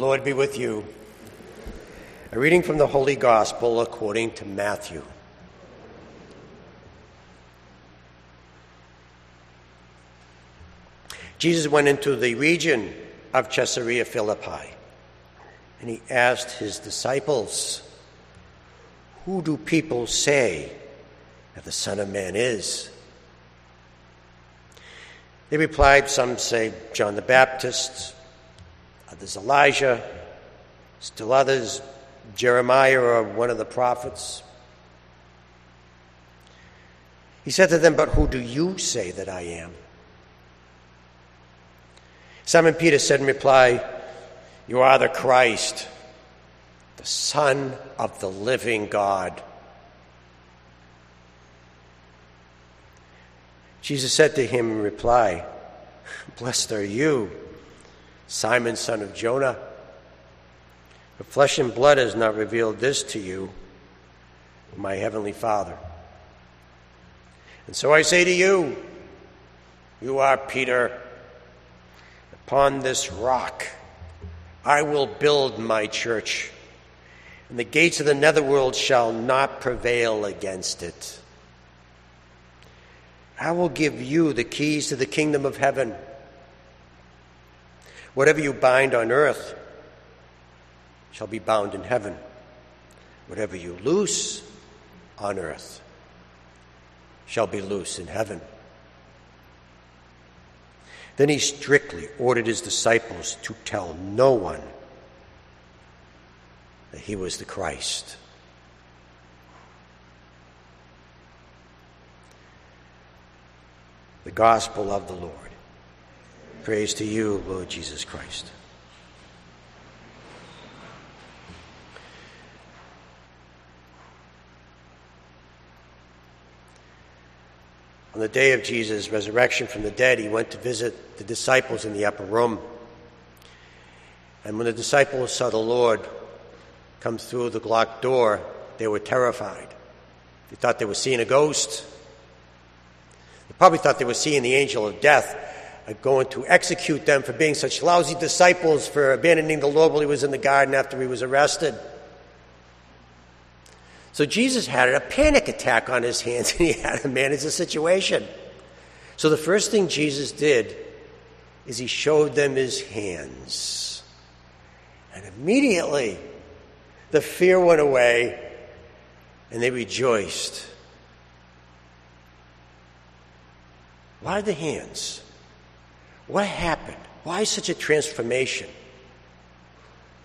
Lord be with you. A reading from the Holy Gospel according to Matthew. Jesus went into the region of Caesarea Philippi and he asked his disciples, Who do people say that the Son of Man is? They replied, Some say John the Baptist, Uh, others Elijah, still others Jeremiah or one of the prophets. He said to them, But who do you say that I am? Simon Peter said in reply, You are the Christ, the Son of the living God. Jesus said to him in reply, Blessed are you, Simon, son of Jonah. For flesh and blood has not revealed this to you, my heavenly Father. And so I say to you, you are Peter. Upon this rock I will build my church, and the gates of the netherworld shall not prevail against it. I will give you the keys to the kingdom of heaven. Whatever you bind on earth shall be bound in heaven. Whatever you loose on earth shall be loose in heaven. Then he strictly ordered his disciples to tell no one that he was the Christ. The gospel of the Lord. Praise to you, Lord Jesus Christ. On the day of Jesus' resurrection from the dead, he went to visit the disciples in the upper room. And when the disciples saw the Lord come through the locked door, they were terrified. They thought they were seeing a ghost. They probably thought they were seeing the angel of death Uh, going to execute them for being such lousy disciples for abandoning the Lord while he was in the garden after he was arrested. So Jesus had a panic attack on his hands and he had to manage the situation. So the first thing Jesus did is he showed them his hands. And immediately the fear went away and they rejoiced. Why the hands? What happened? Why such a transformation?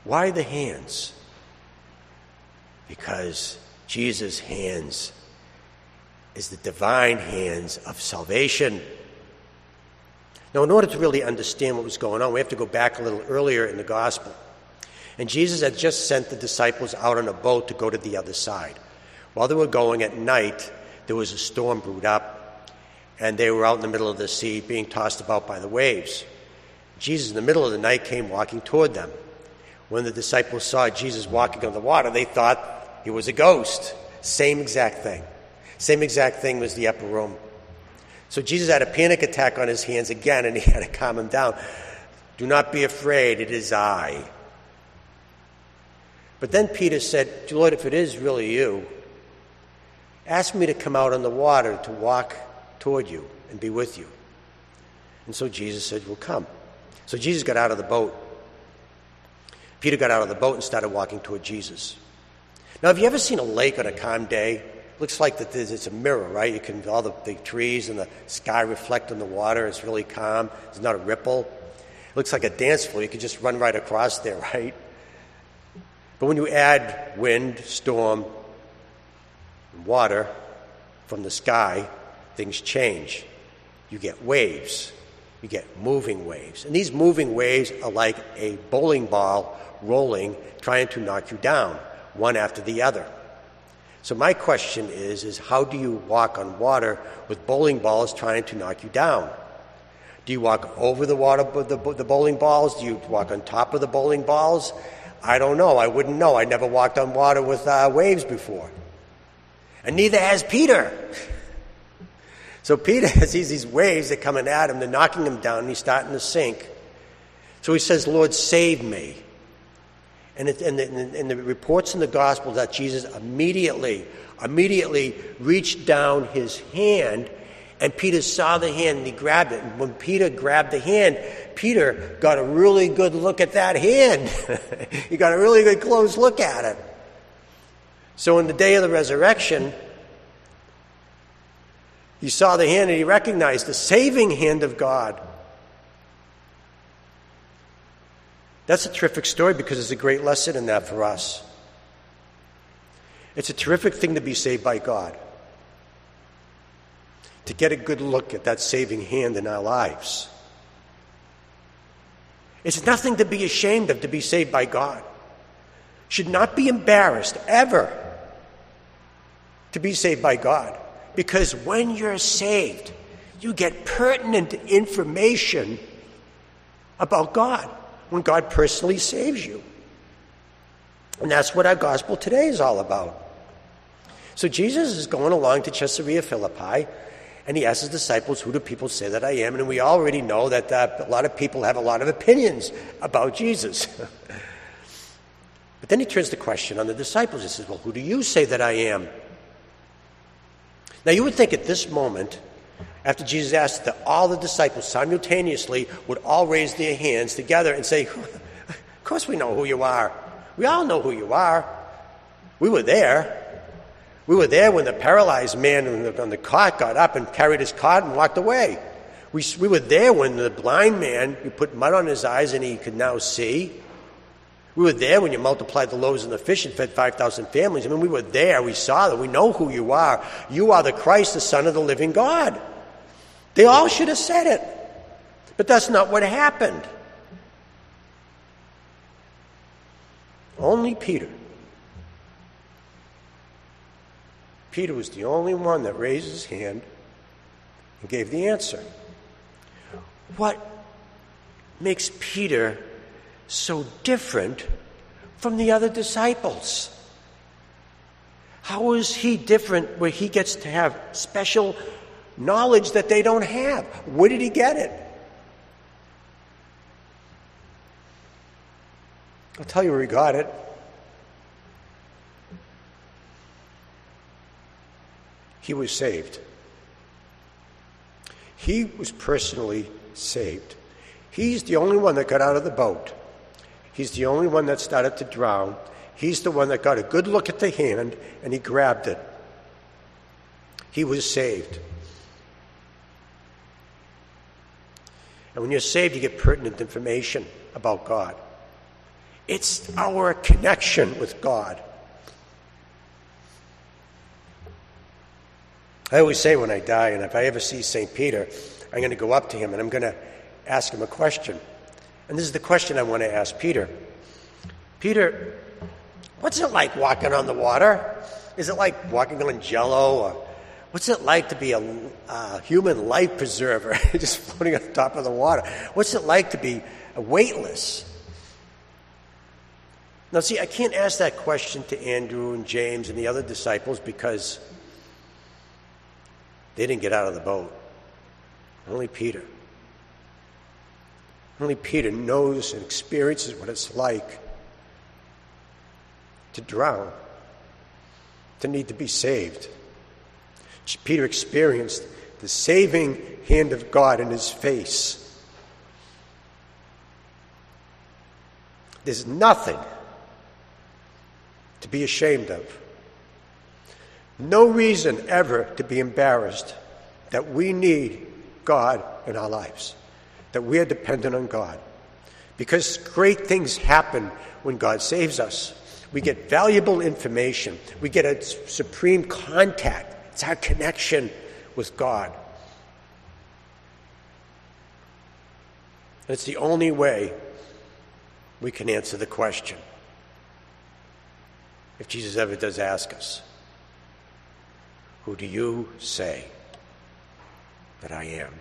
Why the hands? Because Jesus' hands is the divine hands of salvation. Now, in order to really understand what was going on, we have to go back a little earlier in the gospel. And Jesus had just sent the disciples out on a boat to go to the other side. While they were going at night, there was a storm brewed up, and they were out in the middle of the sea being tossed about by the waves. Jesus, in the middle of the night, came walking toward them. When the disciples saw Jesus walking on the water, they thought he was a ghost. Same exact thing. Same exact thing was the upper room. So Jesus had a panic attack on his hands again, and he had to calm him down. Do not be afraid, it is I. But then Peter said, Lord, if it is really you, ask me to come out on the water to walk toward you and be with you. And so Jesus said, Well, come. So Jesus got out of the boat. Peter got out of the boat and started walking toward Jesus. Now, have you ever seen a lake on a calm day? Looks like that it's a mirror, right? You can all the big trees and the sky reflect on the water. It's really calm. There's not a ripple. It looks like a dance floor. You could just run right across there, right? But when you add wind, storm, water from the sky, things change. You get waves. You get moving waves. And these moving waves are like a bowling ball rolling, trying to knock you down one after the other. So my question is, is how do you walk on water with bowling balls trying to knock you down? Do you walk over the water, the, the bowling balls? Do you walk on top of the bowling balls? I don't know. I wouldn't know. I never walked on water with uh, waves before. And neither has Peter. So Peter has these, waves that are coming at him, they're knocking him down, and he's starting to sink. So he says, Lord, save me. And, it, and, the, and the reports in the gospel that Jesus immediately, immediately reached down his hand and Peter saw the hand and he grabbed it. And when Peter grabbed the hand, Peter got a really good look at that hand. he got a really good close look at it. So in the day of the resurrection, he saw the hand and he recognized the saving hand of God. That's a terrific story because there's a great lesson in that for us. It's a terrific thing to be saved by God to get a good look at that saving hand in our lives. It's nothing to be ashamed of to be saved by God. Should not be embarrassed ever to be saved by God. Because when you're saved, you get pertinent information about God when God personally saves you. And that's what our gospel today is all about. So Jesus is going along to Caesarea Philippi and he asks his disciples, Who do people say that I am? And we already know that uh, a lot of people have a lot of opinions about Jesus. but then he turns the question on the disciples. He says, Well, who do you say that I am? Now, you would think at this moment, after Jesus asked that all the disciples simultaneously would all raise their hands together and say, Of course we know who you are. We all know who you are. We were there. We were there when the paralyzed man on the cart got up and carried his cart and walked away. We, we were there when the blind man, you put mud on his eyes and he could now see. We were there when you multiplied the loaves and the fish and fed 5,000 families. I mean, we were there. We saw that. We know who you are. You are the Christ, the Son of the living God. They all should have said it. But that's not what happened. Only Peter Peter was the only one that raised his hand and gave the answer. What makes Peter so different from the other disciples? How is he different where he gets to have special knowledge that they don't have? Where did he get it? I'll tell you where he got it. he was saved. He was personally saved. He's the only one that got out of the boat. He's the only one that started to drown. He's the one that got a good look at the hand and he grabbed it. He was saved. And when you're saved, you get pertinent information about God. It's our connection with God. I always say when I die, and if I ever see St. Peter, I'm going to go up to him and I'm going to ask him a question. And this is the question I want to ask Peter Peter, what's it like walking on the water? Is it like walking on jello? Or what's it like to be a, a human life preserver just floating on top of the water? What's it like to be weightless? Now, see, I can't ask that question to Andrew and James and the other disciples because they didn't get out of the boat. Only Peter. Only Peter knows and experiences what it's like to drown, to need to be saved. Peter experienced the saving hand of God in his face. There's nothing to be ashamed of. No reason ever to be embarrassed that we need God in our lives, that we are dependent on God. Because great things happen when God saves us. We get valuable information, we get a supreme contact. It's our connection with God. it's the only way we can answer the question. If Jesus ever does ask us. Who do you say that I am?